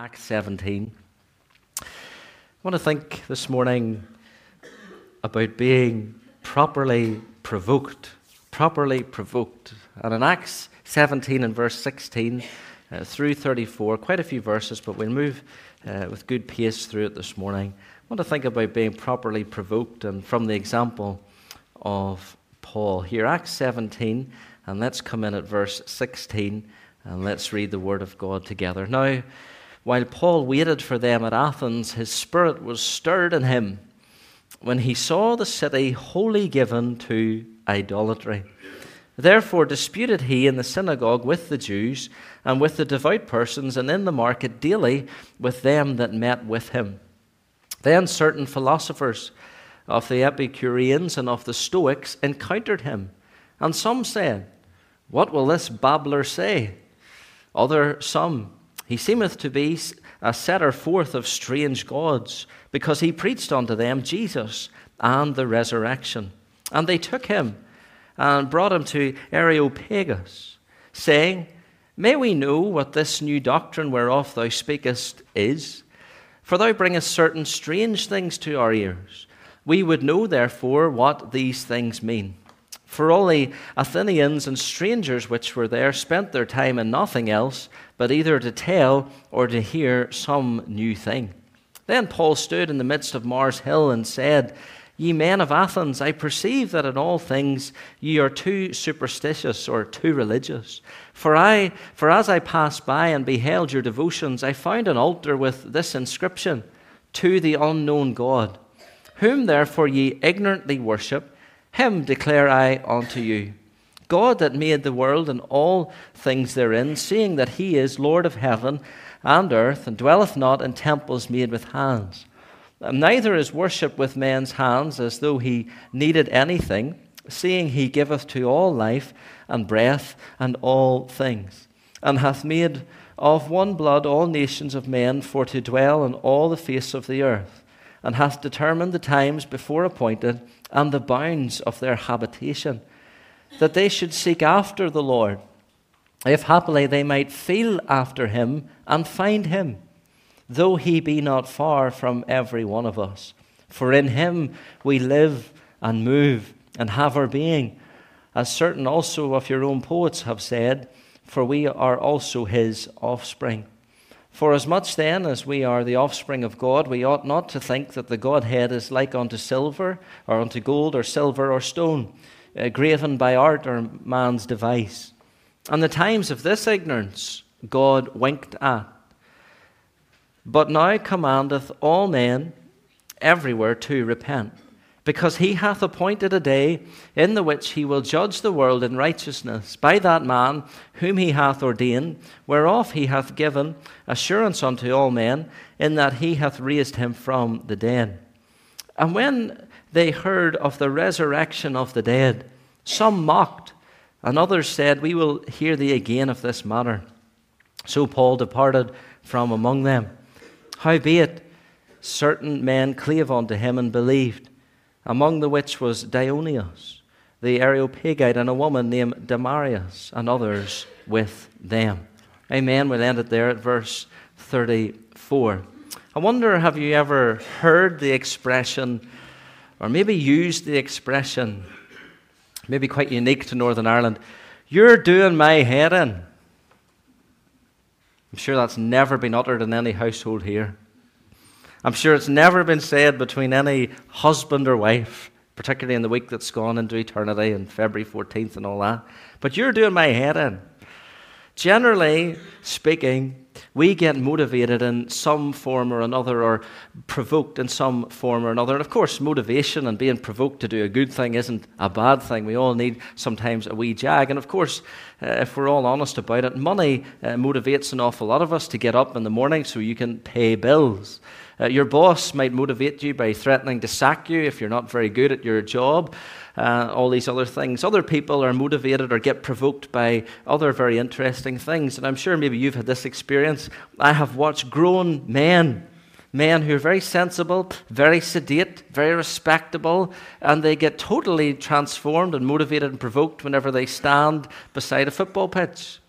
Acts 17. I want to think this morning about being properly provoked. Properly provoked. And in Acts 17 and verse 16 uh, through 34, quite a few verses, but we'll move uh, with good pace through it this morning. I want to think about being properly provoked and from the example of Paul. Here, Acts 17, and let's come in at verse 16 and let's read the Word of God together. Now, while Paul waited for them at Athens, his spirit was stirred in him when he saw the city wholly given to idolatry. Therefore disputed he in the synagogue with the Jews and with the devout persons, and in the market daily with them that met with him. Then certain philosophers of the Epicureans and of the Stoics encountered him, and some said, What will this babbler say? Other some, he seemeth to be a setter forth of strange gods, because he preached unto them Jesus and the resurrection. And they took him and brought him to Areopagus, saying, May we know what this new doctrine whereof thou speakest is? For thou bringest certain strange things to our ears. We would know, therefore, what these things mean. For all the Athenians and strangers which were there spent their time in nothing else but either to tell or to hear some new thing. Then Paul stood in the midst of Mars Hill and said, Ye men of Athens, I perceive that in all things ye are too superstitious or too religious. For I, for as I passed by and beheld your devotions, I found an altar with this inscription: To the unknown God, whom therefore ye ignorantly worship, him declare I unto you. God that made the world and all things therein, seeing that he is Lord of heaven and earth, and dwelleth not in temples made with hands. Um, neither is worship with men's hands as though he needed anything, seeing he giveth to all life and breath and all things, and hath made of one blood all nations of men for to dwell on all the face of the earth, and hath determined the times before appointed and the bounds of their habitation that they should seek after the Lord, if happily they might feel after him and find him, though he be not far from every one of us. For in him we live and move and have our being, as certain also of your own poets have said, for we are also his offspring. For as much then as we are the offspring of God, we ought not to think that the Godhead is like unto silver, or unto gold, or silver, or stone uh, graven by art or man's device. And the times of this ignorance God winked at. But now commandeth all men everywhere to repent, because he hath appointed a day in the which he will judge the world in righteousness by that man whom he hath ordained, whereof he hath given assurance unto all men, in that he hath raised him from the dead. And when they heard of the resurrection of the dead. Some mocked, and others said, We will hear thee again of this matter. So Paul departed from among them. Howbeit, certain men clave unto him and believed, among the which was Dionysius, the Areopagite, and a woman named Damaris, and others with them. Amen. We'll end it there at verse 34. I wonder, have you ever heard the expression, or maybe used the expression, maybe quite unique to Northern Ireland, you're doing my head in? I'm sure that's never been uttered in any household here. I'm sure it's never been said between any husband or wife, particularly in the week that's gone into eternity and February 14th and all that. But you're doing my head in. Generally speaking, we get motivated in some form or another, or provoked in some form or another. And of course, motivation and being provoked to do a good thing isn't a bad thing. We all need sometimes a wee jag. And of course, uh, if we're all honest about it, money uh, motivates an awful lot of us to get up in the morning so you can pay bills. Uh, your boss might motivate you by threatening to sack you if you're not very good at your job uh, all these other things. Other people are motivated or get provoked by other very interesting things. And I'm sure maybe you've had this experience. I have watched grown men men who are very sensible, very sedate, very respectable, and they get totally transformed and motivated and provoked whenever they stand beside a football pitch.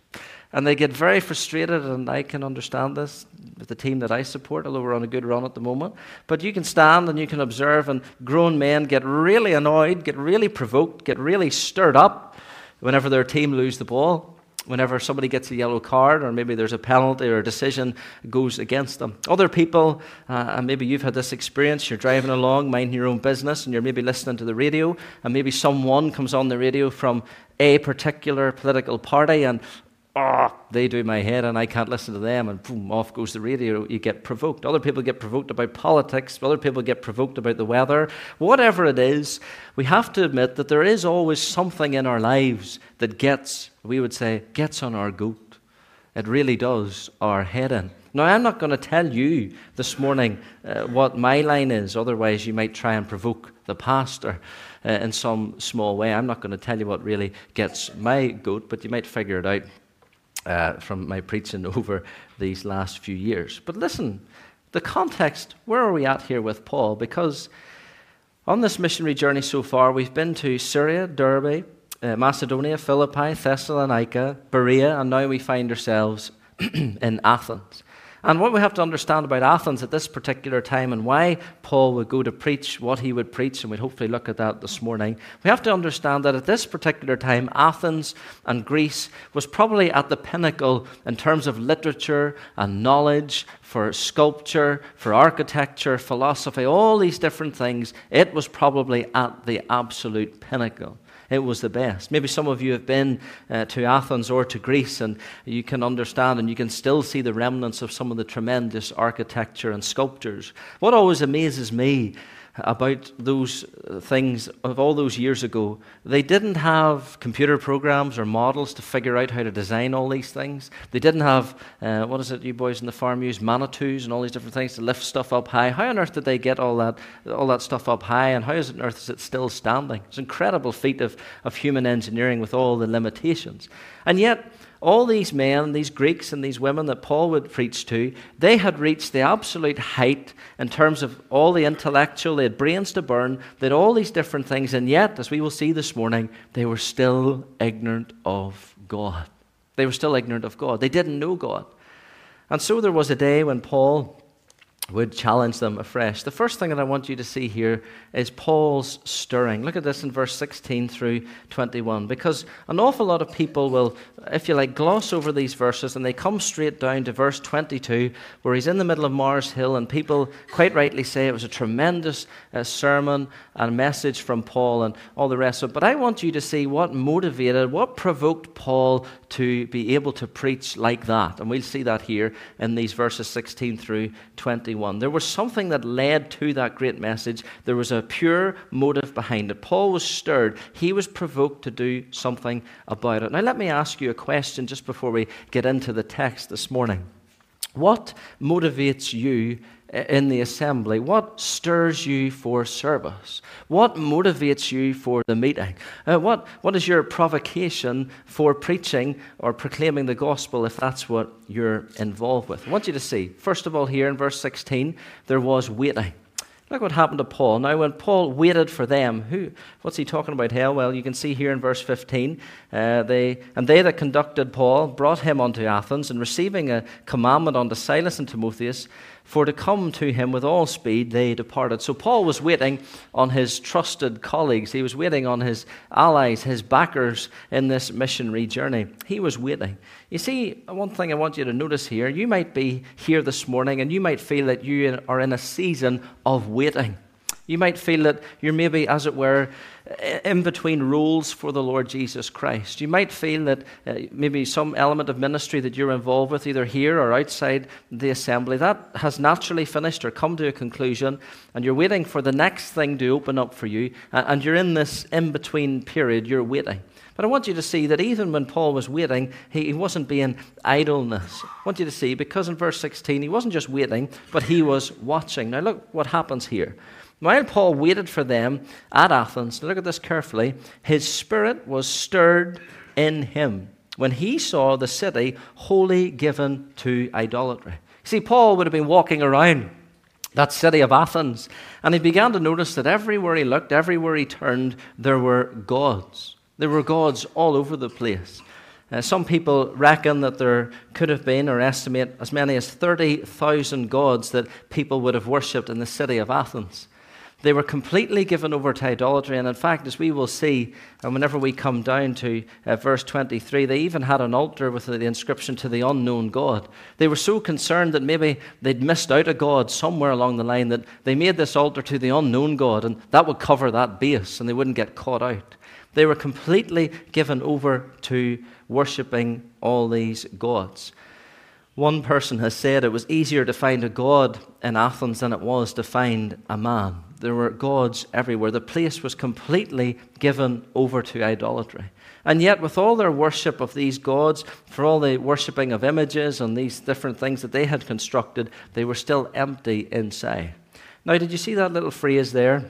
And they get very frustrated, and I can understand this with the team that I support, although we're on a good run at the moment. But you can stand and you can observe, and grown men get really annoyed, get really provoked, get really stirred up whenever their team lose the ball whenever somebody gets a yellow card or maybe there's a penalty or a decision goes against them. Other people, uh, and maybe you've had this experience, you're driving along, minding your own business, and you're maybe listening to the radio, and maybe someone comes on the radio from a particular political party, and oh, they do my head and I can't listen to them, and boom, off goes the radio. You get provoked. Other people get provoked about politics, other people get provoked about the weather. Whatever it is, we have to admit that there is always something in our lives that gets, we would say, gets on our goat. It really does, our head in. Now, I'm not going to tell you this morning uh, what my line is, otherwise, you might try and provoke the pastor uh, in some small way. I'm not going to tell you what really gets my goat, but you might figure it out uh, from my preaching over these last few years. But listen, the context, where are we at here with Paul? Because on this missionary journey so far, we've been to Syria, Derbe, uh, Macedonia, Philippi, Thessalonica, Berea, and now we find ourselves in Athens. And what we have to understand about Athens at this particular time and why Paul would go to preach what he would preach, and we'll hopefully look at that this morning, we have to understand that at this particular time, Athens and Greece was probably at the pinnacle in terms of literature and knowledge for sculpture, for architecture, philosophy, all these different things. It was probably at the absolute pinnacle it was the best. Maybe some of you have been uh, to Athens or to Greece and you can understand and you can still see the remnants of some of the tremendous architecture and sculptures. What always amazes me about those things of all those years ago. They didn't have computer programs or models to figure out how to design all these things. They didn't have, uh, what is it you boys in the farm use, manitous and all these different things to lift stuff up high. How on earth did they get all that, all that stuff up high, and how on earth is it still standing? It's an incredible feat of, of human engineering with all the limitations. And yet, all these men, these Greeks, and these women that Paul would preach to, they had reached the absolute height in terms of all the intellectual, they had brains to burn, they had all these different things, and yet, as we will see this morning, they were still ignorant of God. They were still ignorant of God. They didn't know God. And so there was a day when Paul would challenge them afresh. The first thing that I want you to see here is Paul's stirring. Look at this in verse 16 through 21, because an awful lot of people will, if you like, gloss over these verses and they come straight down to verse 22, where he's in the middle of Mars Hill, and people quite rightly say it was a tremendous uh, sermon and message from Paul and all the rest of it. But I want you to see what motivated, what provoked Paul to be able to preach like that. And we'll see that here in these verses 16 through 21. There was something that led to that great message. There was a pure motive behind it. Paul was stirred. He was provoked to do something about it. Now, let me ask you a question just before we get into the text this morning. What motivates you in the assembly? What stirs you for service? What motivates you for the meeting? Uh, what, what is your provocation for preaching or proclaiming the gospel if that's what you're involved with? I want you to see, first of all, here in verse 16, there was waiting. Look what happened to Paul. Now, when Paul waited for them, who, what's he talking about here? Well, you can see here in verse 15, uh, they, and they that conducted Paul brought him unto Athens, and receiving a commandment unto Silas and Timotheus, for to come to him with all speed, they departed. So Paul was waiting on his trusted colleagues. He was waiting on his allies, his backers in this missionary journey. He was waiting. You see, one thing I want you to notice here you might be here this morning and you might feel that you are in a season of waiting. You might feel that you're maybe, as it were, in between roles for the Lord Jesus Christ. You might feel that uh, maybe some element of ministry that you're involved with, either here or outside the assembly, that has naturally finished or come to a conclusion, and you're waiting for the next thing to open up for you, and you're in this in between period, you're waiting. But I want you to see that even when Paul was waiting, he, he wasn't being idleness. I want you to see, because in verse 16, he wasn't just waiting, but he was watching. Now, look what happens here. While Paul waited for them at Athens, look at this carefully, his spirit was stirred in him when he saw the city wholly given to idolatry. See, Paul would have been walking around that city of Athens, and he began to notice that everywhere he looked, everywhere he turned, there were gods. There were gods all over the place. Uh, some people reckon that there could have been, or estimate, as many as 30,000 gods that people would have worshipped in the city of Athens. They were completely given over to idolatry, and in fact, as we will see, and whenever we come down to uh, verse 23, they even had an altar with the inscription to the unknown God. They were so concerned that maybe they'd missed out a God somewhere along the line that they made this altar to the unknown God, and that would cover that base, and they wouldn't get caught out. They were completely given over to worshipping all these gods. One person has said it was easier to find a god in Athens than it was to find a man. There were gods everywhere. The place was completely given over to idolatry. And yet, with all their worship of these gods, for all the worshipping of images and these different things that they had constructed, they were still empty inside. Now, did you see that little phrase there?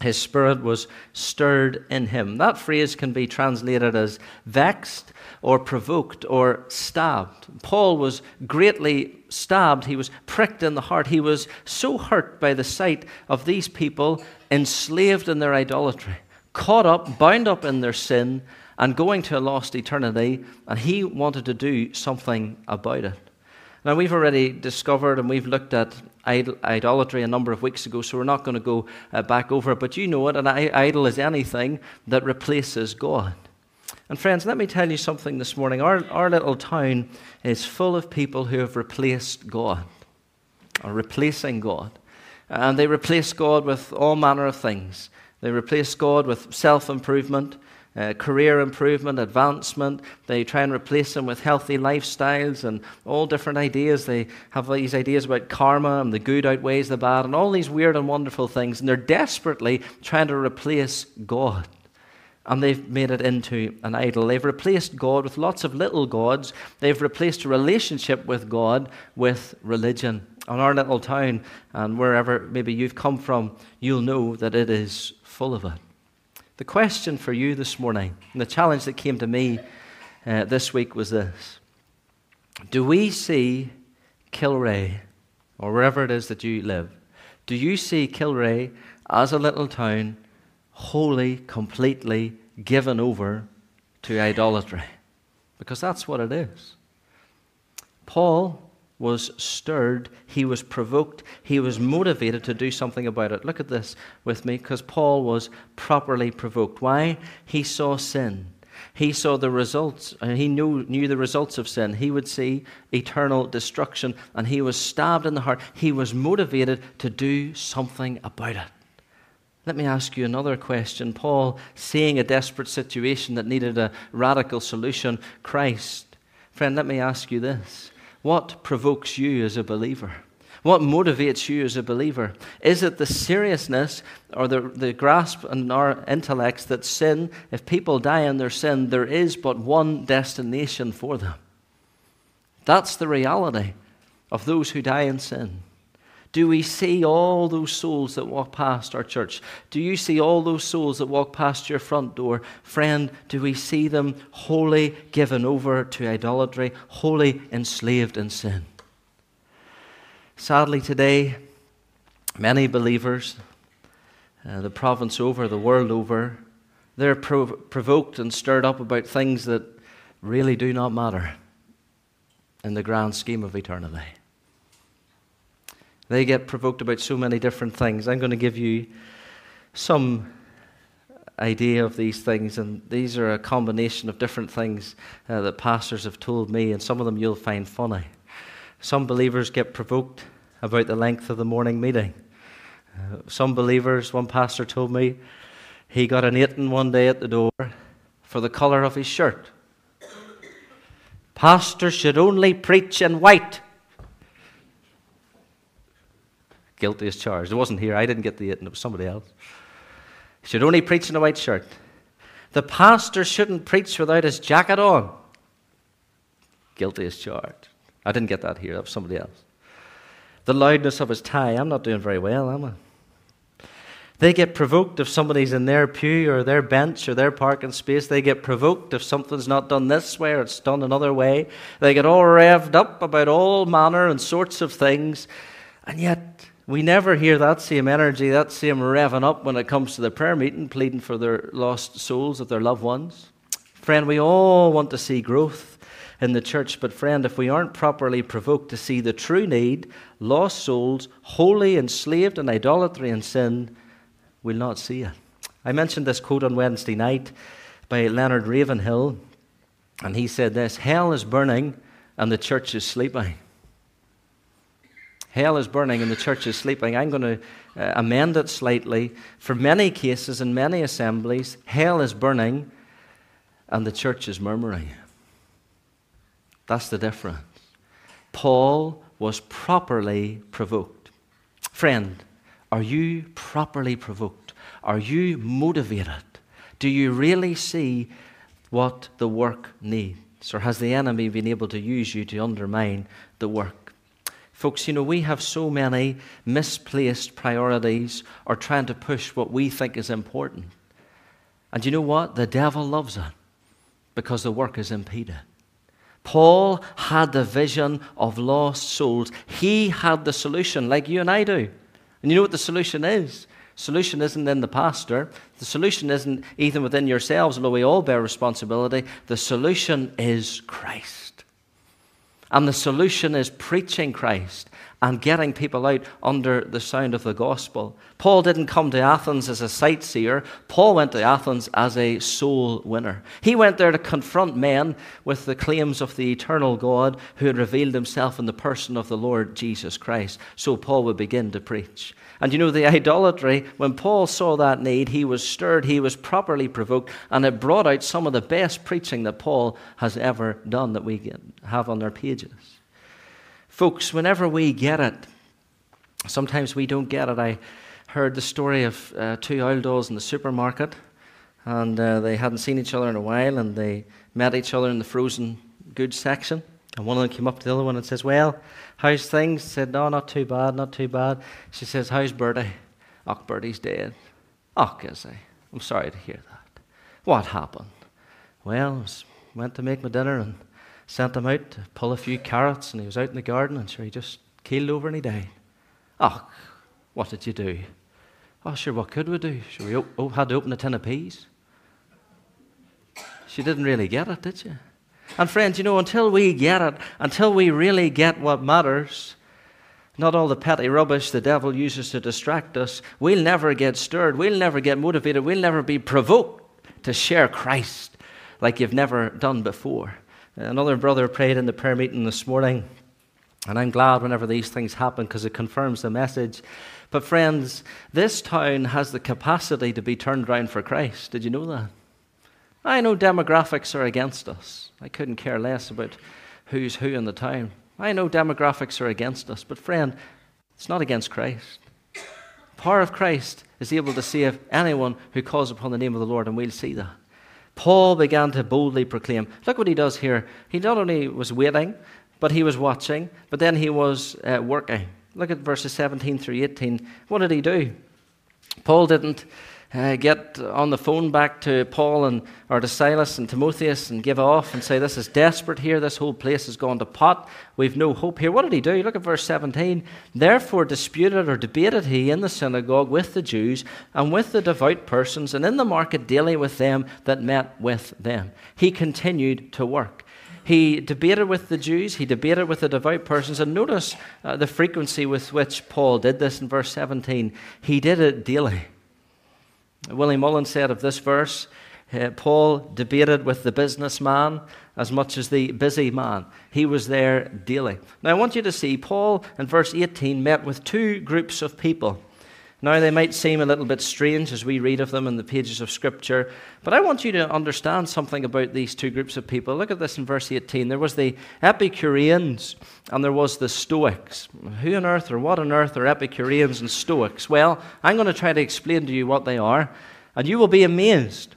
His spirit was stirred in him. That phrase can be translated as vexed or provoked or stabbed. Paul was greatly stabbed. He was pricked in the heart. He was so hurt by the sight of these people enslaved in their idolatry, caught up, bound up in their sin, and going to a lost eternity. And he wanted to do something about it. Now, we've already discovered and we've looked at idolatry a number of weeks ago, so we're not going to go uh, back over it. But you know it, an idol is anything that replaces God. And, friends, let me tell you something this morning. Our, our little town is full of people who have replaced God, or replacing God. And they replace God with all manner of things. They replace God with self improvement uh, career improvement, advancement. They try and replace them with healthy lifestyles and all different ideas. They have these ideas about karma and the good outweighs the bad and all these weird and wonderful things. And they're desperately trying to replace God. And they've made it into an idol. They've replaced God with lots of little gods. They've replaced a relationship with God with religion. On our little town, and wherever maybe you've come from, you'll know that it is full of it. The question for you this morning, and the challenge that came to me uh, this week was this Do we see Kilrea, or wherever it is that you live, do you see Kilrea as a little town wholly, completely given over to idolatry? Because that's what it is. Paul was stirred, he was provoked, he was motivated to do something about it. Look at this with me, because Paul was properly provoked. Why? He saw sin. He saw the results, and he knew, knew the results of sin. He would see eternal destruction, and he was stabbed in the heart. He was motivated to do something about it. Let me ask you another question. Paul, seeing a desperate situation that needed a radical solution, Christ. Friend, let me ask you this what provokes you as a believer? What motivates you as a believer? Is it the seriousness or the, the grasp in our intellects that sin, if people die in their sin, there is but one destination for them? That's the reality of those who die in sin. Do we see all those souls that walk past our church? Do you see all those souls that walk past your front door? Friend, do we see them wholly given over to idolatry, wholly enslaved in sin? Sadly, today, many believers, uh, the province over, the world over, they're prov- provoked and stirred up about things that really do not matter in the grand scheme of eternity. They get provoked about so many different things. I'm going to give you some idea of these things, and these are a combination of different things uh, that pastors have told me, and some of them you'll find funny. Some believers get provoked about the length of the morning meeting. Uh, some believers, one pastor told me, he got an eighting one day at the door for the colour of his shirt. Pastors should only preach in white. Guilty as charged. It wasn't here. I didn't get the it, and it was somebody else. He should only preach in a white shirt. The pastor shouldn't preach without his jacket on. Guilty as charged. I didn't get that here. That was somebody else. The loudness of his tie. I'm not doing very well, am I? They get provoked if somebody's in their pew or their bench or their parking space. They get provoked if something's not done this way or it's done another way. They get all revved up about all manner and sorts of things. And yet, we never hear that same energy, that same revving up when it comes to the prayer meeting, pleading for their lost souls of their loved ones. Friend, we all want to see growth in the church, but friend, if we aren't properly provoked to see the true need, lost souls, wholly enslaved in idolatry and sin, we'll not see it. I mentioned this quote on Wednesday night by Leonard Ravenhill, and he said this Hell is burning and the church is sleeping. Hell is burning and the church is sleeping. I'm going to uh, amend it slightly. For many cases in many assemblies, hell is burning and the church is murmuring. That's the difference. Paul was properly provoked. Friend, are you properly provoked? Are you motivated? Do you really see what the work needs? Or has the enemy been able to use you to undermine the work? Folks, you know, we have so many misplaced priorities or trying to push what we think is important. And you know what? The devil loves it because the work is impeded. Paul had the vision of lost souls. He had the solution, like you and I do. And you know what the solution is? Solution isn't in the pastor. The solution isn't even within yourselves, although we all bear responsibility. The solution is Christ. And the solution is preaching Christ and getting people out under the sound of the gospel. Paul didn't come to Athens as a sightseer, Paul went to Athens as a soul winner. He went there to confront men with the claims of the eternal God who had revealed himself in the person of the Lord Jesus Christ. So Paul would begin to preach. And you know, the idolatry, when Paul saw that need, he was stirred, he was properly provoked, and it brought out some of the best preaching that Paul has ever done that we have on our pages. Folks, whenever we get it, sometimes we don't get it. I heard the story of uh, two old dolls in the supermarket, and uh, they hadn't seen each other in a while, and they met each other in the frozen goods section. And one of them came up to the other one and says, Well, how's things? said, No, not too bad, not too bad. She says, How's Bertie? Oh, Bertie's dead. Oh, is he? I'm sorry to hear that. What happened? Well, I went to make my dinner and sent him out to pull a few carrots, and he was out in the garden, and sure, he just keeled over and he died. Oh, what did you do? Oh, sure, what could we do? Sure, we oh, had to open a tin of peas. She didn't really get it, did you? And friends, you know, until we get it, until we really get what matters, not all the petty rubbish the devil uses to distract us, we'll never get stirred, we'll never get motivated, we'll never be provoked to share Christ like you've never done before. Another brother prayed in the prayer meeting this morning, and I'm glad whenever these things happen because it confirms the message. But, friends, this town has the capacity to be turned around for Christ. Did you know that? I know demographics are against us. I couldn't care less about who's who in the town. I know demographics are against us, but, friend, it's not against Christ. The power of Christ is able to save anyone who calls upon the name of the Lord, and we'll see that. Paul began to boldly proclaim. Look what he does here. He not only was waiting, but he was watching, but then he was uh, working. Look at verses 17 through 18. What did he do? Paul didn't uh, get on the phone back to Paul and or to Silas and Timotheus and give off and say, This is desperate here. This whole place has gone to pot. We've no hope here. What did he do? Look at verse 17. Therefore disputed or debated he in the synagogue with the Jews and with the devout persons and in the market daily with them that met with them. He continued to work. He debated with the Jews, he debated with the devout persons, and notice uh, the frequency with which Paul did this in verse 17. He did it daily. Willie Mullan said of this verse, uh, Paul debated with the businessman as much as the busy man. He was there daily. Now, I want you to see Paul in verse 18 met with two groups of people. Now, they might seem a little bit strange as we read of them in the pages of Scripture, but I want you to understand something about these two groups of people. Look at this in verse 18. There was the Epicureans and there was the Stoics. Who on earth or what on earth are Epicureans and Stoics? Well, I'm going to try to explain to you what they are, and you will be amazed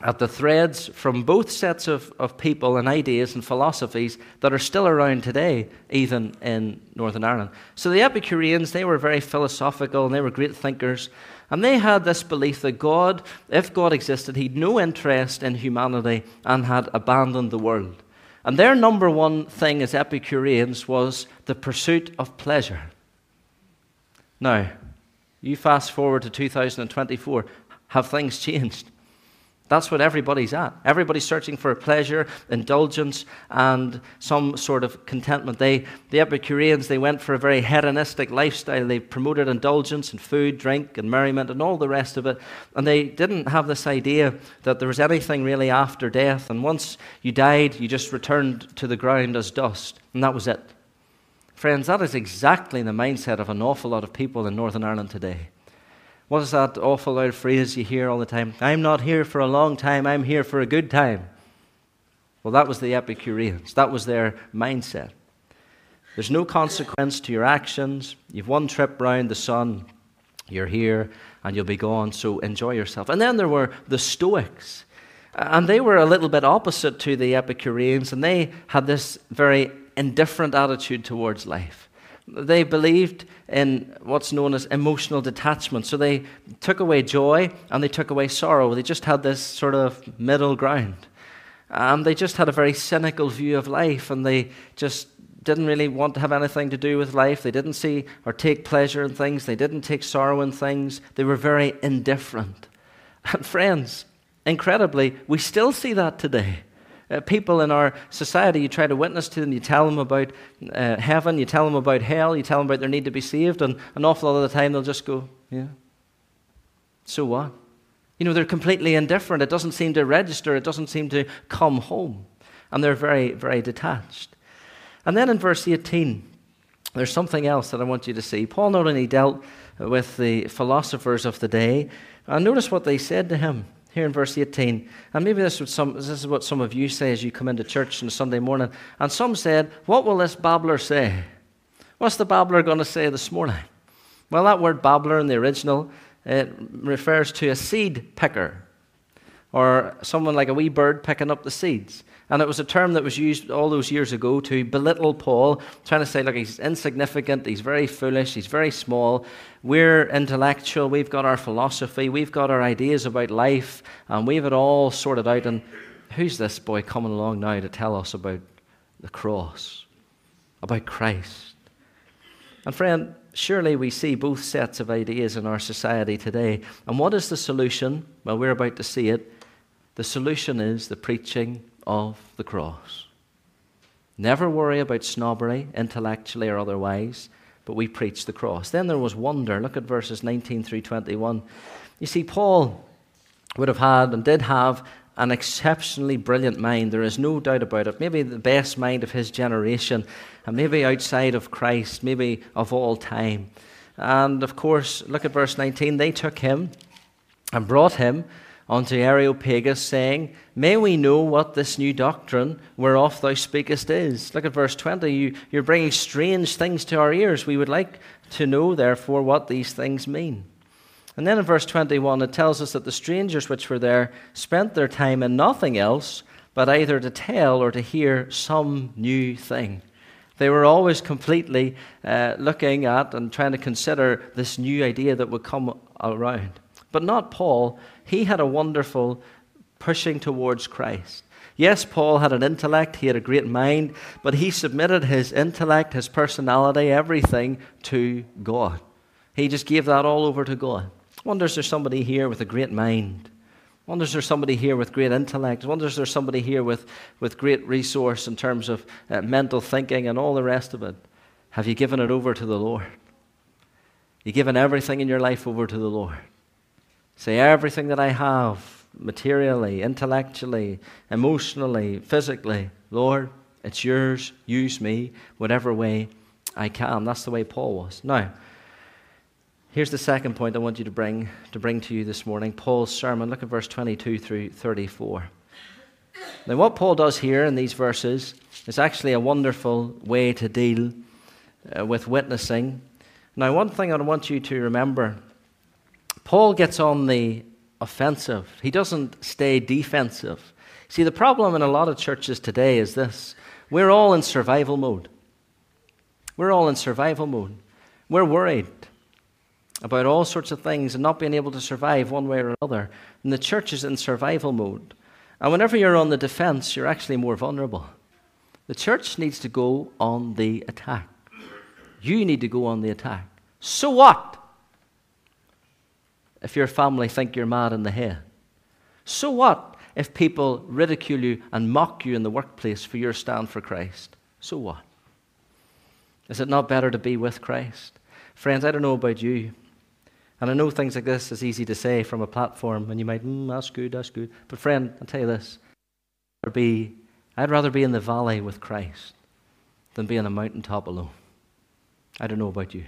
at the threads from both sets of, of people and ideas and philosophies that are still around today, even in Northern Ireland. So the Epicureans, they were very philosophical and they were great thinkers. And they had this belief that God, if God existed, he'd no interest in humanity and had abandoned the world. And their number one thing as Epicureans was the pursuit of pleasure. Now, you fast forward to 2024, have things changed? That's what everybody's at. Everybody's searching for pleasure, indulgence, and some sort of contentment. They, the Epicureans, they went for a very hedonistic lifestyle. They promoted indulgence and food, drink, and merriment, and all the rest of it. And they didn't have this idea that there was anything really after death. And once you died, you just returned to the ground as dust, and that was it. Friends, that is exactly the mindset of an awful lot of people in Northern Ireland today. What is that awful loud phrase you hear all the time? I'm not here for a long time, I'm here for a good time. Well, that was the Epicureans. That was their mindset. There's no consequence to your actions. You've one trip round the sun, you're here, and you'll be gone, so enjoy yourself. And then there were the Stoics. And they were a little bit opposite to the Epicureans, and they had this very indifferent attitude towards life. They believed in what's known as emotional detachment. So they took away joy and they took away sorrow. They just had this sort of middle ground. And they just had a very cynical view of life and they just didn't really want to have anything to do with life. They didn't see or take pleasure in things. They didn't take sorrow in things. They were very indifferent. And friends, incredibly, we still see that today. Uh, people in our society, you try to witness to them, you tell them about uh, heaven, you tell them about hell, you tell them about their need to be saved, and an awful lot of the time they'll just go, Yeah. So what? You know, they're completely indifferent. It doesn't seem to register, it doesn't seem to come home. And they're very, very detached. And then in verse 18, there's something else that I want you to see. Paul not only dealt with the philosophers of the day, and notice what they said to him here in verse 18. And maybe this, some, this, is what some of you say as you come into church on a Sunday morning. And some said, What will this babbler say? What's the babbler going to say this morning? Well, that word babbler in the original, it refers to a seed picker or someone like a wee bird picking up the seeds. And it was a term that was used all those years ago to belittle Paul, trying to say, look, he's insignificant, he's very foolish, he's very small. We're intellectual, we've got our philosophy, we've got our ideas about life, and we've it all sorted out. And who's this boy coming along now to tell us about the cross, about Christ? And friend, surely we see both sets of ideas in our society today. And what is the solution? Well, we're about to see it. The solution is the preaching of the cross. Never worry about snobbery, intellectually or otherwise, but we preach the cross. Then there was wonder. Look at verses 19 through 21. You see, Paul would have had and did have an exceptionally brilliant mind. There is no doubt about it. Maybe the best mind of his generation, and maybe outside of Christ, maybe of all time. And of course, look at verse 19. They took him and brought him unto Areopagus, saying, May we know what this new doctrine whereof thou speakest is. Look at verse 20. You, you're bringing strange things to our ears. We would like to know, therefore, what these things mean. And then in verse 21, it tells us that the strangers which were there spent their time in nothing else but either to tell or to hear some new thing. They were always completely uh, looking at and trying to consider this new idea that would come around. But not Paul. He had a wonderful pushing towards Christ. Yes, Paul had an intellect, he had a great mind, but he submitted his intellect, his personality, everything to God. He just gave that all over to God. Wonders there's somebody here with a great mind. Wonders there's somebody here with great intellect. Wonders there's somebody here with, with great resource in terms of uh, mental thinking and all the rest of it. Have you given it over to the Lord? You given everything in your life over to the Lord? Say, everything that I have, materially, intellectually, emotionally, physically, Lord, it's yours. Use me whatever way I can. That's the way Paul was. Now, here's the second point I want you to bring to bring to you this morning. Paul's sermon. Look at verse 22 through 34. Now, what Paul does here in these verses is actually a wonderful way to deal uh, with witnessing. Now, one thing I want you to remember Paul gets on the offensive, he doesn't stay defensive. See, the problem in a lot of churches today is this we're all in survival mode. We're all in survival mode. We're worried about all sorts of things and not being able to survive one way or another. And the church is in survival mode. And whenever you're on the defense, you're actually more vulnerable. The church needs to go on the attack. You need to go on the attack. So what? If your family think you're mad in the head? So what if people ridicule you and mock you in the workplace for your stand for Christ? So what? Is it not better to be with Christ? Friends, I don't know about you. And I know things like this is easy to say from a platform, and you might, mm, that's good, that's good. But, friend, I'll tell you this I'd, be, I'd rather be in the valley with Christ than be on a mountaintop alone. I don't know about you.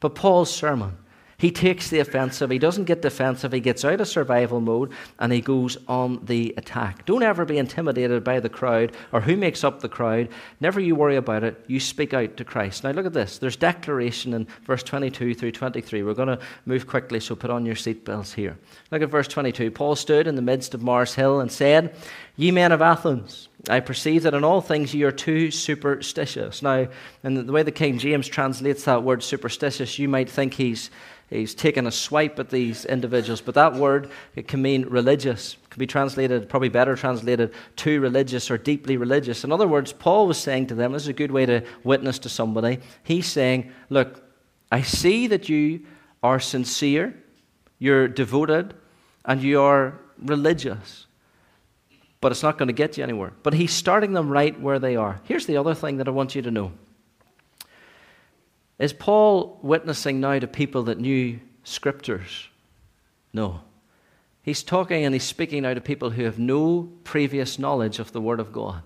But Paul's sermon he takes the offensive. He doesn't get defensive. He gets out of survival mode and he goes on the attack. Don't ever be intimidated by the crowd or who makes up the crowd. Never you worry about it. You speak out to Christ. Now look at this. There's declaration in verse 22 through 23. We're going to move quickly, so put on your seatbelts here. Look at verse 22. Paul stood in the midst of Mars Hill and said, Ye men of Athens, I perceive that in all things ye are too superstitious. Now, in the way the King James translates that word superstitious, you might think he's he's taking a swipe at these individuals. But that word, it can mean religious. It can be translated, probably better translated, too religious or deeply religious. In other words, Paul was saying to them, this is a good way to witness to somebody. He's saying, Look, I see that you are sincere, you're devoted, and you are religious. But it's not going to get you anywhere. But he's starting them right where they are. Here's the other thing that I want you to know is Paul witnessing now to people that knew scriptures? No. He's talking and he's speaking now to people who have no previous knowledge of the Word of God.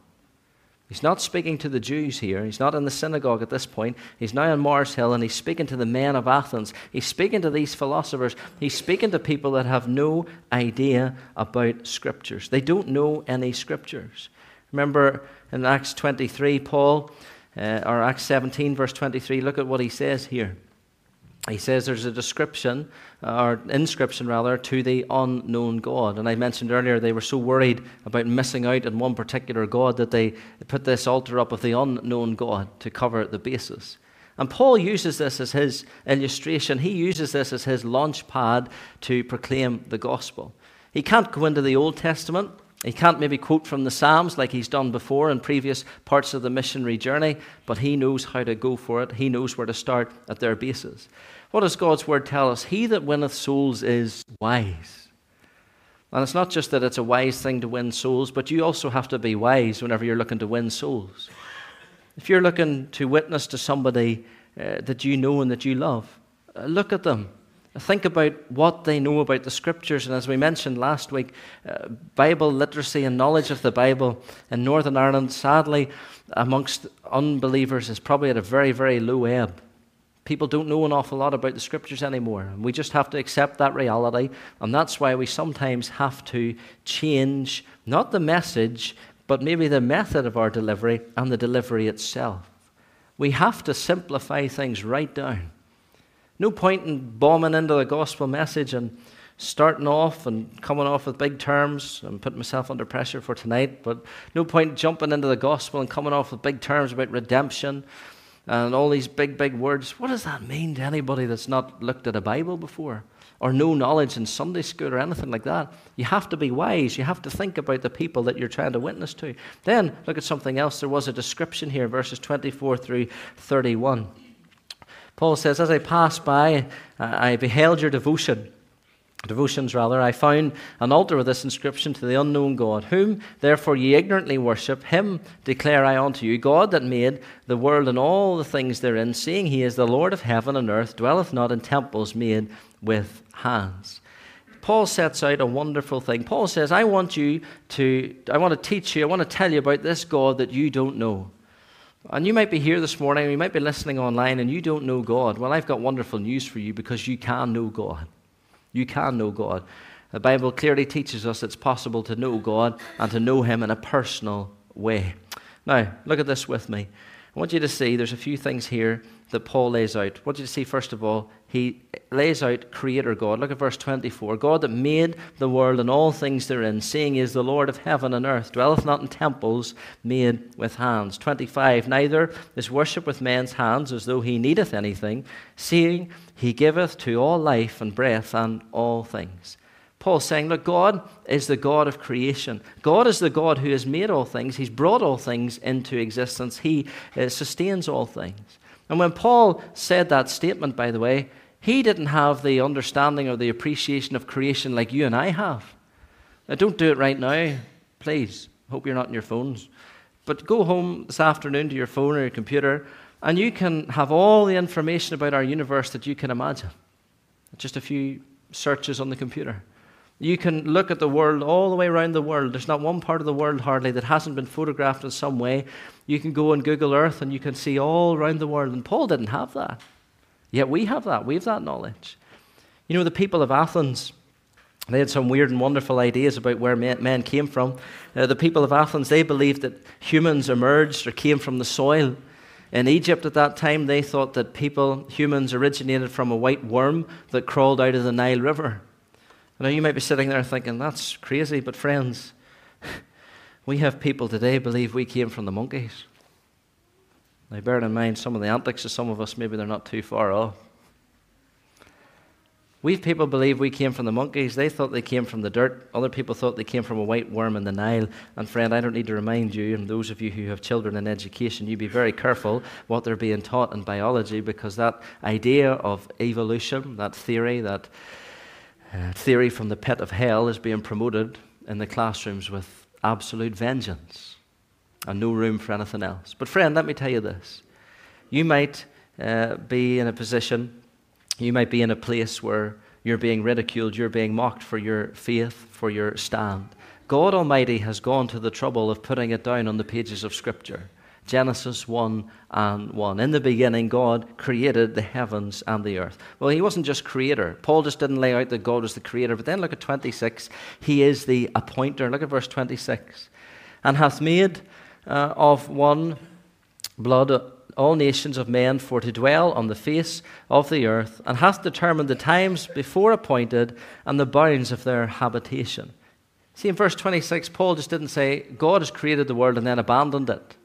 He's not speaking to the Jews here. He's not in the synagogue at this point. He's now on Mars Hill and he's speaking to the men of Athens. He's speaking to these philosophers. He's speaking to people that have no idea about Scriptures. They don't know any Scriptures. Remember in Acts 23, Paul uh, or Acts 17, verse 23, look at what he says here. He says there's a description, or inscription rather, to the unknown God. And I mentioned earlier they were so worried about missing out on one particular God that they put this altar up of the unknown God to cover the basis. And Paul uses this as his illustration. He uses this as his launch pad to proclaim the gospel. He can't go into the Old Testament he can't maybe quote from the Psalms like he's done before in previous parts of the missionary journey, but he knows how to go for it. He knows where to start at their bases. What does God's word tell us? He that winneth souls is wise. And it's not just that it's a wise thing to win souls, but you also have to be wise whenever you're looking to win souls. If you're looking to witness to somebody uh, that you know and that you love, uh, look at them Think about what they know about the scriptures. And as we mentioned last week, uh, Bible literacy and knowledge of the Bible in Northern Ireland, sadly, amongst unbelievers, is probably at a very, very low ebb. People don't know an awful lot about the scriptures anymore. And we just have to accept that reality. And that's why we sometimes have to change not the message, but maybe the method of our delivery and the delivery itself. We have to simplify things right down. No point in bombing into the gospel message and starting off and coming off with big terms. I'm putting myself under pressure for tonight, but no point jumping into the gospel and coming off with big terms about redemption and all these big, big words. What does that mean to anybody that's not looked at a Bible before? Or no knowledge in Sunday school or anything like that. You have to be wise. You have to think about the people that you're trying to witness to. Then look at something else. There was a description here, verses 24 through 31. Paul says, As I passed by, I beheld your devotion. Devotions, rather, I found an altar with this inscription to the unknown God, whom therefore ye ignorantly worship, him declare I unto you, God that made the world and all the things therein, seeing he is the Lord of heaven and earth, dwelleth not in temples made with hands. Paul sets out a wonderful thing. Paul says, I want you to, I want to teach you, I want to tell you about this God that you don't know. And you might be here this morning, or you might be listening online, and you don't know God. Well, I've got wonderful news for you because you can know God. You can know God. The Bible clearly teaches us it's possible to know God and to know Him in a personal way. Now, look at this with me. I want you to see there's a few things here that Paul lays out. I want you to see, first of all, he lays out Creator God. Look at verse 24. God that made the world and all things therein, seeing he is the Lord of heaven and earth, dwelleth not in temples made with hands. 25. Neither is worship with men's hands as though he needeth anything, seeing he giveth to all life and breath and all things. Paul's saying, Look, God is the God of creation. God is the God who has made all things. He's brought all things into existence. He uh, sustains all things. And when Paul said that statement, by the way, he didn't have the understanding or the appreciation of creation like you and I have. Now, don't do it right now, please. Hope you're not on your phones. But go home this afternoon to your phone or your computer, and you can have all the information about our universe that you can imagine. Just a few searches on the computer. You can look at the world all the way around the world. There's not one part of the world hardly that hasn't been photographed in some way. You can go on Google Earth and you can see all around the world. And Paul didn't have that. Yet we have that. We have that knowledge. You know, the people of Athens, they had some weird and wonderful ideas about where men came from. Uh, the people of Athens, they believed that humans emerged or came from the soil. In Egypt at that time, they thought that people, humans, originated from a white worm that crawled out of the Nile River. Now, you might be sitting there thinking, that's crazy, but friends, we have people today believe we came from the monkeys. Now, bearing in mind some of the antics of some of us, maybe they're not too far off. We people believe we came from the monkeys. They thought they came from the dirt. Other people thought they came from a white worm in the Nile. And friend, I don't need to remind you, and those of you who have children in education, you be very careful what they're being taught in biology because that idea of evolution, that theory, that uh, theory from the pit of hell is being promoted in the classrooms with absolute vengeance and no room for anything else. But, friend, let me tell you this. You might uh, be in a position, you might be in a place where you're being ridiculed, you're being mocked for your faith, for your stand. God Almighty has gone to the trouble of putting it down on the pages of Scripture. Genesis 1 and 1. In the beginning, God created the heavens and the earth. Well, He wasn't just creator. Paul just didn't lay out that God was the creator. But then look at 26. He is the appointer. Look at verse 26. And hath made uh, of one blood all nations of men for to dwell on the face of the earth, and hath determined the times before appointed and the bounds of their habitation. See, in verse 26, Paul just didn't say, God has created the world and then abandoned it.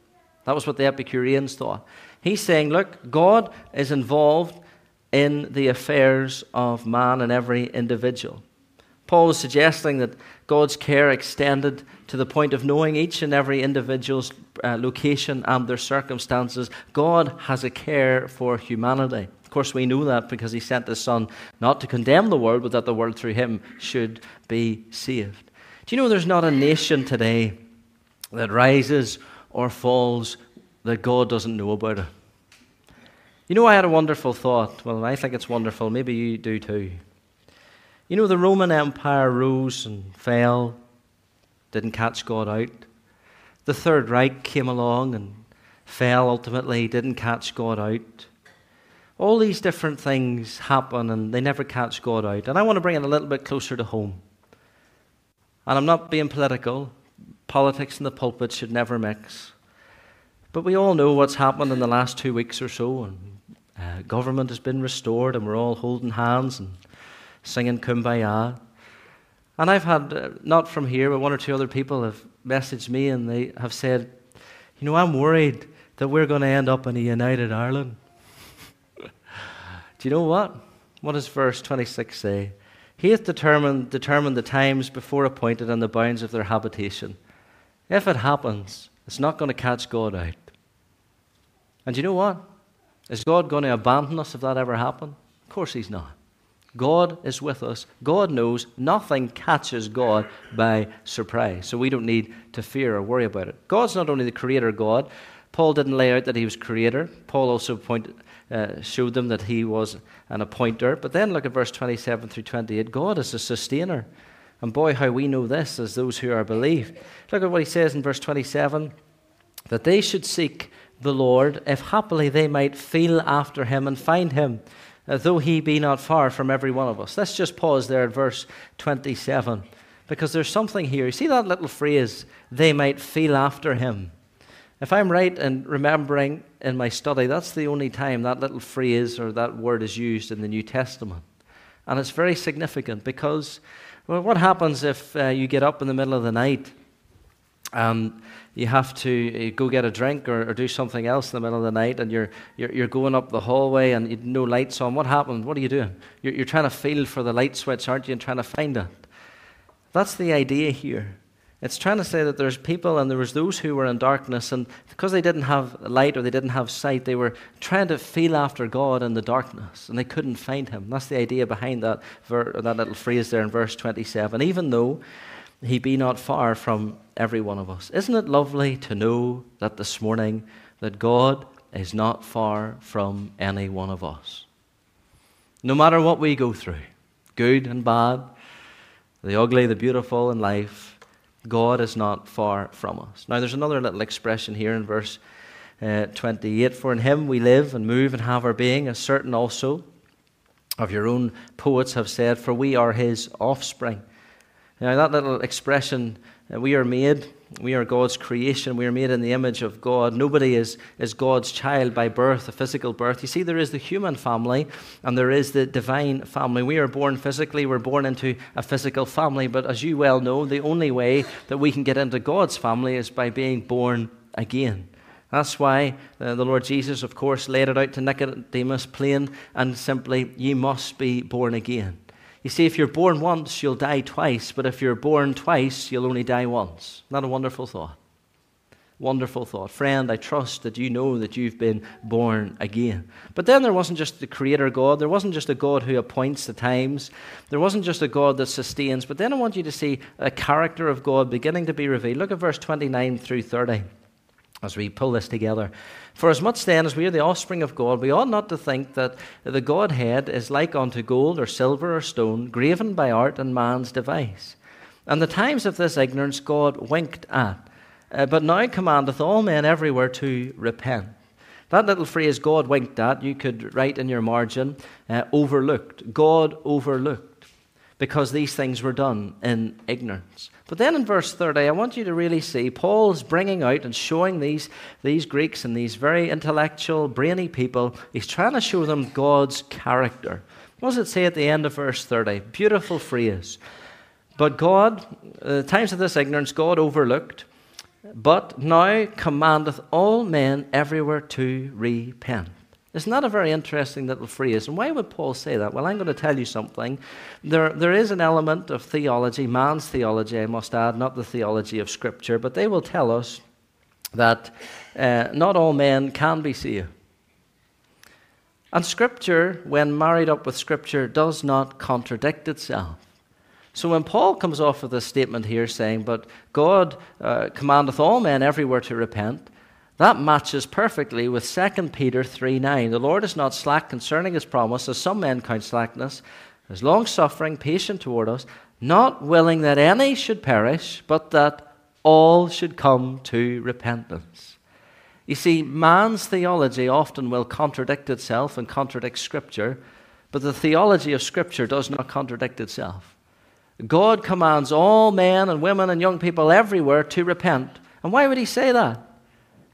That was what the Epicureans thought. He's saying, look, God is involved in the affairs of man and every individual. Paul is suggesting that God's care extended to the point of knowing each and every individual's uh, location and their circumstances. God has a care for humanity. Of course, we know that because He sent His Son not to condemn the world, but that the world through Him should be saved. Do you know there's not a nation today that rises or falls that God doesn't know about it. You know, I had a wonderful thought. Well, I think it's wonderful. Maybe you do too. You know, the Roman Empire rose and fell, didn't catch God out. The Third Reich came along and fell ultimately, didn't catch God out. All these different things happen and they never catch God out. And I want to bring it a little bit closer to home. And I'm not being political, Politics and the pulpit should never mix. But we all know what's happened in the last two weeks or so, and uh, government has been restored, and we're all holding hands and singing kumbaya. And I've had, uh, not from here, but one or two other people have messaged me and they have said, You know, I'm worried that we're going to end up in a united Ireland. Do you know what? What does verse 26 say? He hath determined, determined the times before appointed and the bounds of their habitation if it happens, it's not going to catch God out. And do you know what? Is God going to abandon us if that ever happened? Of course He's not. God is with us. God knows nothing catches God by surprise. So we don't need to fear or worry about it. God's not only the creator God, Paul didn't lay out that he was creator. Paul also uh, showed them that he was an appointer. But then look at verse 27 through 28. God is a sustainer. And boy, how we know this as those who are believed. Look at what he says in verse 27 that they should seek the Lord, if happily they might feel after him and find him, though he be not far from every one of us. Let's just pause there at verse 27, because there's something here. You see that little phrase, they might feel after him. If I'm right in remembering in my study, that's the only time that little phrase or that word is used in the New Testament. And it's very significant because well, what happens if uh, you get up in the middle of the night and you have to uh, go get a drink or, or, do something else in the middle of the night and you're, you're, you're going up the hallway and you no lights on? What happened? What are you doing? You're, you're trying to feel for the light switch, aren't you, and trying to find it. That's the idea here. It's trying to say that there's people and there was those who were in darkness, and because they didn't have light or they didn't have sight, they were trying to feel after God in the darkness, and they couldn't find Him. That's the idea behind that, ver- that little phrase there in verse 27. Even though he be not far from every one of us. Isn't it lovely to know that this morning that God is not far from any one of us? No matter what we go through, good and bad, the ugly, the beautiful in life, God is not far from us. Now, there's another little expression here in verse uh, 28 For in him we live and move and have our being, as certain also of your own poets have said, for we are his offspring. Now, that little expression, uh, we are made, we are God's creation, we are made in the image of God. Nobody is, is God's child by birth, a physical birth. You see, there is the human family and there is the divine family. We are born physically, we're born into a physical family, but as you well know, the only way that we can get into God's family is by being born again. That's why uh, the Lord Jesus, of course, laid it out to Nicodemus plain and simply, ye must be born again. You see, if you're born once, you'll die twice, but if you're born twice, you'll only die once. Not a wonderful thought. Wonderful thought. Friend, I trust that you know that you've been born again. But then there wasn't just the Creator God, there wasn't just a God who appoints the times, there wasn't just a God that sustains, but then I want you to see a character of God beginning to be revealed. Look at verse 29 through 30 as we pull this together. For as much then as we are the offspring of God, we ought not to think that the Godhead is like unto gold or silver or stone, graven by art and man's device. And the times of this ignorance God winked at, uh, but now commandeth all men everywhere to repent. That little phrase, God winked at, you could write in your margin, uh, overlooked. God overlooked because these things were done in ignorance. But then in verse 30, I want you to really see Paul's bringing out and showing these, these Greeks and these very intellectual, brainy people, he's trying to show them God's character. What does it say at the end of verse 30? Beautiful phrase. But God, the times of this ignorance, God overlooked, but now commandeth all men everywhere to repent. Isn't that a very interesting little phrase? And why would Paul say that? Well, I'm going to tell you something. There, there is an element of theology, man's theology, I must add, not the theology of Scripture, but they will tell us that uh, not all men can be saved. And Scripture, when married up with Scripture, does not contradict itself. So when Paul comes off with this statement here saying, But God uh, commandeth all men everywhere to repent, that matches perfectly with 2 Peter 3 9. The Lord is not slack concerning his promise, as some men count slackness, is long suffering, patient toward us, not willing that any should perish, but that all should come to repentance. You see, man's theology often will contradict itself and contradict Scripture, but the theology of Scripture does not contradict itself. God commands all men and women and young people everywhere to repent. And why would he say that?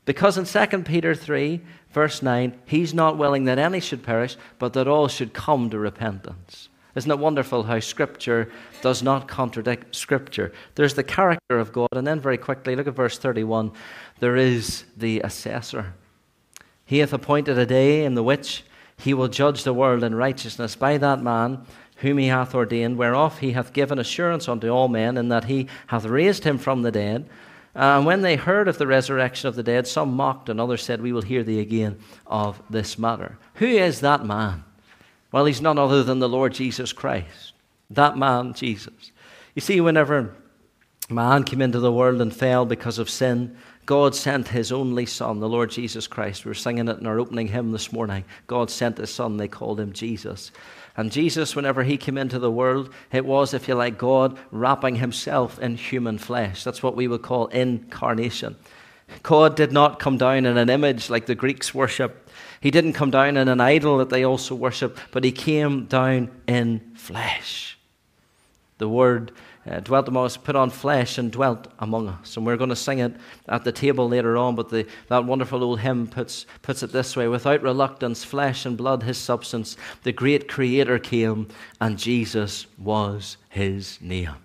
Because in 2 Peter 3, verse 9, he's not willing that any should perish, but that all should come to repentance. Isn't it wonderful how Scripture does not contradict Scripture? There's the character of God, and then very quickly, look at verse 31. There is the assessor. He hath appointed a day in the which he will judge the world in righteousness by that man whom he hath ordained, whereof he hath given assurance unto all men, in that he hath raised him from the dead. Uh, and when they heard of the resurrection of the dead, some mocked, and others said, We will hear thee again of this matter. Who is that man? Well, he's none other than the Lord Jesus Christ. That man, Jesus. You see, whenever man came into the world and fell because of sin, God sent his only Son, the Lord Jesus Christ. We were singing it in our opening hymn this morning. God sent his Son, they called him Jesus. And Jesus, whenever he came into the world, it was, if you like, God wrapping himself in human flesh. That's what we would call incarnation. God did not come down in an image like the Greeks worship. He didn't come down in an idol that they also worship, but he came down in flesh. The word uh, dwelt among us, put on flesh and dwelt among us. And we're going to sing it at the table later on, but the, that wonderful old hymn puts, puts it this way Without reluctance, flesh and blood, his substance, the great Creator came, and Jesus was his name.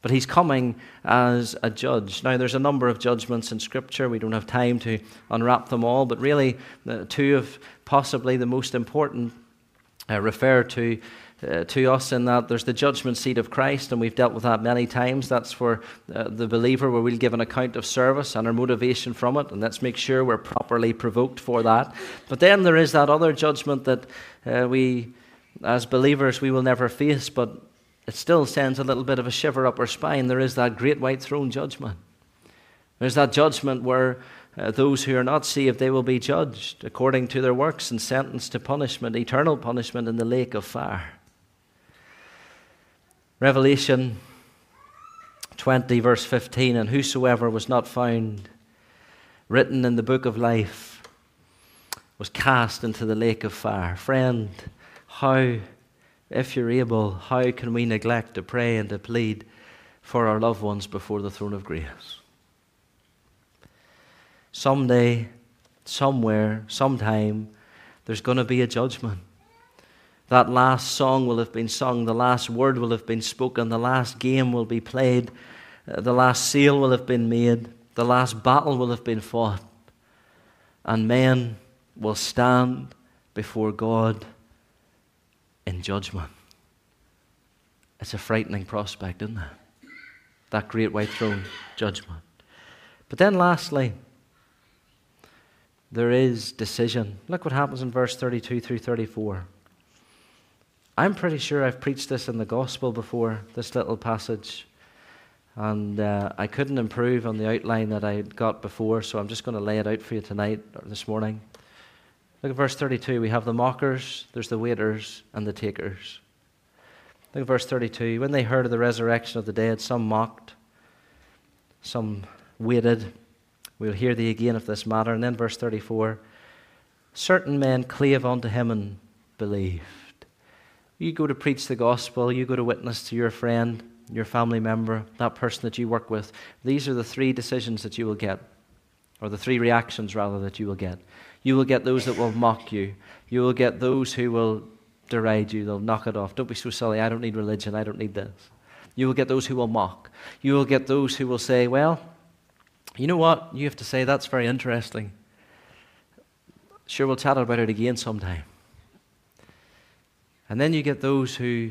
But he's coming as a judge. Now, there's a number of judgments in Scripture. We don't have time to unwrap them all, but really, the two of possibly the most important uh, refer to uh, to us in that there's the judgment seat of Christ, and we've dealt with that many times. That's for uh, the believer, where we'll give an account of service and our motivation from it, and let's make sure we're properly provoked for that. But then there is that other judgment that uh, we, as believers, we will never face, but it still sends a little bit of a shiver up our spine. There is that great white throne judgment. There's that judgment where uh, those who are not saved, they will be judged according to their works and sentenced to punishment, eternal punishment in the lake of fire. Revelation 20, verse 15 And whosoever was not found written in the book of life was cast into the lake of fire. Friend, how, if you're able, how can we neglect to pray and to plead for our loved ones before the throne of grace? Someday, somewhere, sometime, there's going to be a judgment. That last song will have been sung, the last word will have been spoken, the last game will be played, uh, the last sale will have been made, the last battle will have been fought, and men will stand before God in judgment. It's a frightening prospect, isn't it? That great white throne judgment. But then, lastly, there is decision. Look what happens in verse 32 through 34. I'm pretty sure I've preached this in the gospel before, this little passage. And uh, I couldn't improve on the outline that I got before, so I'm just going to lay it out for you tonight or this morning. Look at verse 32. We have the mockers, there's the waiters, and the takers. Look at verse 32. When they heard of the resurrection of the dead, some mocked, some waited, We'll hear thee again of this matter. And then verse 34 certain men clave unto him and believed. You go to preach the gospel, you go to witness to your friend, your family member, that person that you work with. These are the three decisions that you will get, or the three reactions, rather, that you will get. You will get those that will mock you, you will get those who will deride you, they'll knock it off. Don't be so silly, I don't need religion, I don't need this. You will get those who will mock. You will get those who will say, Well, you know what? You have to say, that's very interesting. Sure, we'll chat about it again sometime. And then you get those who,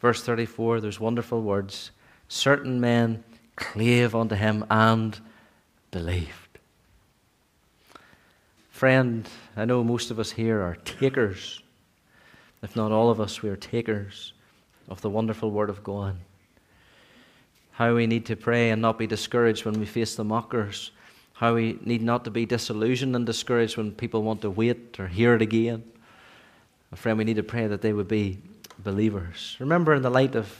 verse 34, there's wonderful words. Certain men clave unto him and believed. Friend, I know most of us here are takers. If not all of us, we are takers of the wonderful Word of God how we need to pray and not be discouraged when we face the mockers, how we need not to be disillusioned and discouraged when people want to wait or hear it again. My friend, we need to pray that they would be believers. Remember, in the light of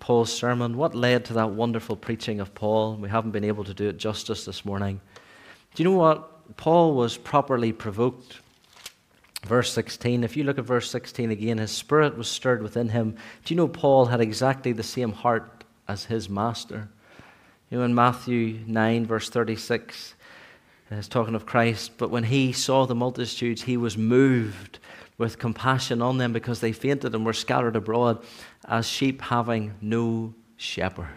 Paul's sermon, what led to that wonderful preaching of Paul? We haven't been able to do it justice this morning. Do you know what? Paul was properly provoked. Verse 16, if you look at verse 16 again, his spirit was stirred within him. Do you know Paul had exactly the same heart as his master. You know, in Matthew 9, verse 36, it's talking of Christ, but when he saw the multitudes, he was moved with compassion on them because they fainted and were scattered abroad as sheep having no shepherd.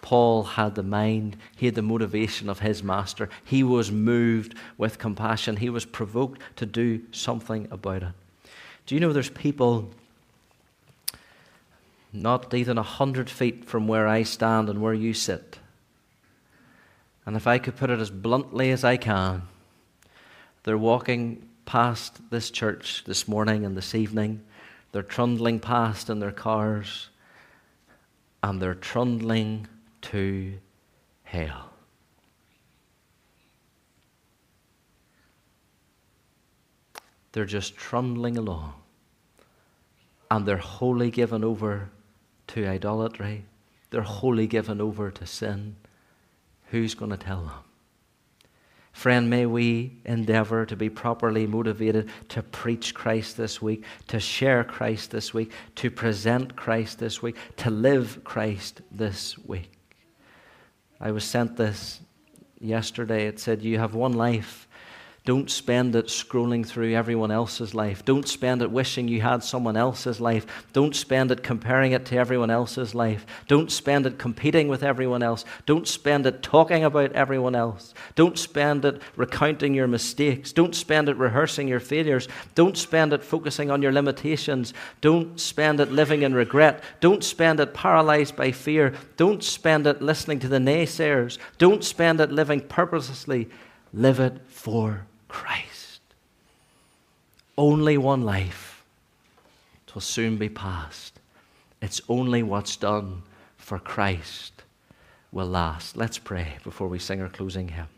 Paul had the mind, he had the motivation of his master. He was moved with compassion. He was provoked to do something about it. Do you know there's people not even a hundred feet from where I stand and where you sit. And if I could put it as bluntly as I can, they're walking past this church this morning and this evening. They're trundling past in their cars, and they're trundling to hell. They're just trundling along, and they're wholly given over to idolatry, they're wholly given over to sin. Who's going to tell them? Friend, may we endeavor to be properly motivated to preach Christ this week, to share Christ this week, to present Christ this week, to live Christ this week. I was sent this yesterday. It said, You have one life. Don't spend it scrolling through everyone else's life. Don't spend it wishing you had someone else's life. Don't spend it comparing it to everyone else's life. Don't spend it competing with everyone else. Don't spend it talking about everyone else. Don't spend it recounting your mistakes. Don't spend it rehearsing your failures. Don't spend it focusing on your limitations. Don't spend it living in regret. Don't spend it paralyzed by fear. Don't spend it listening to the naysayers. Don't spend it living purposelessly. Live it for Christ. Only one life. It will soon be past. It's only what's done for Christ will last. Let's pray before we sing our closing hymn.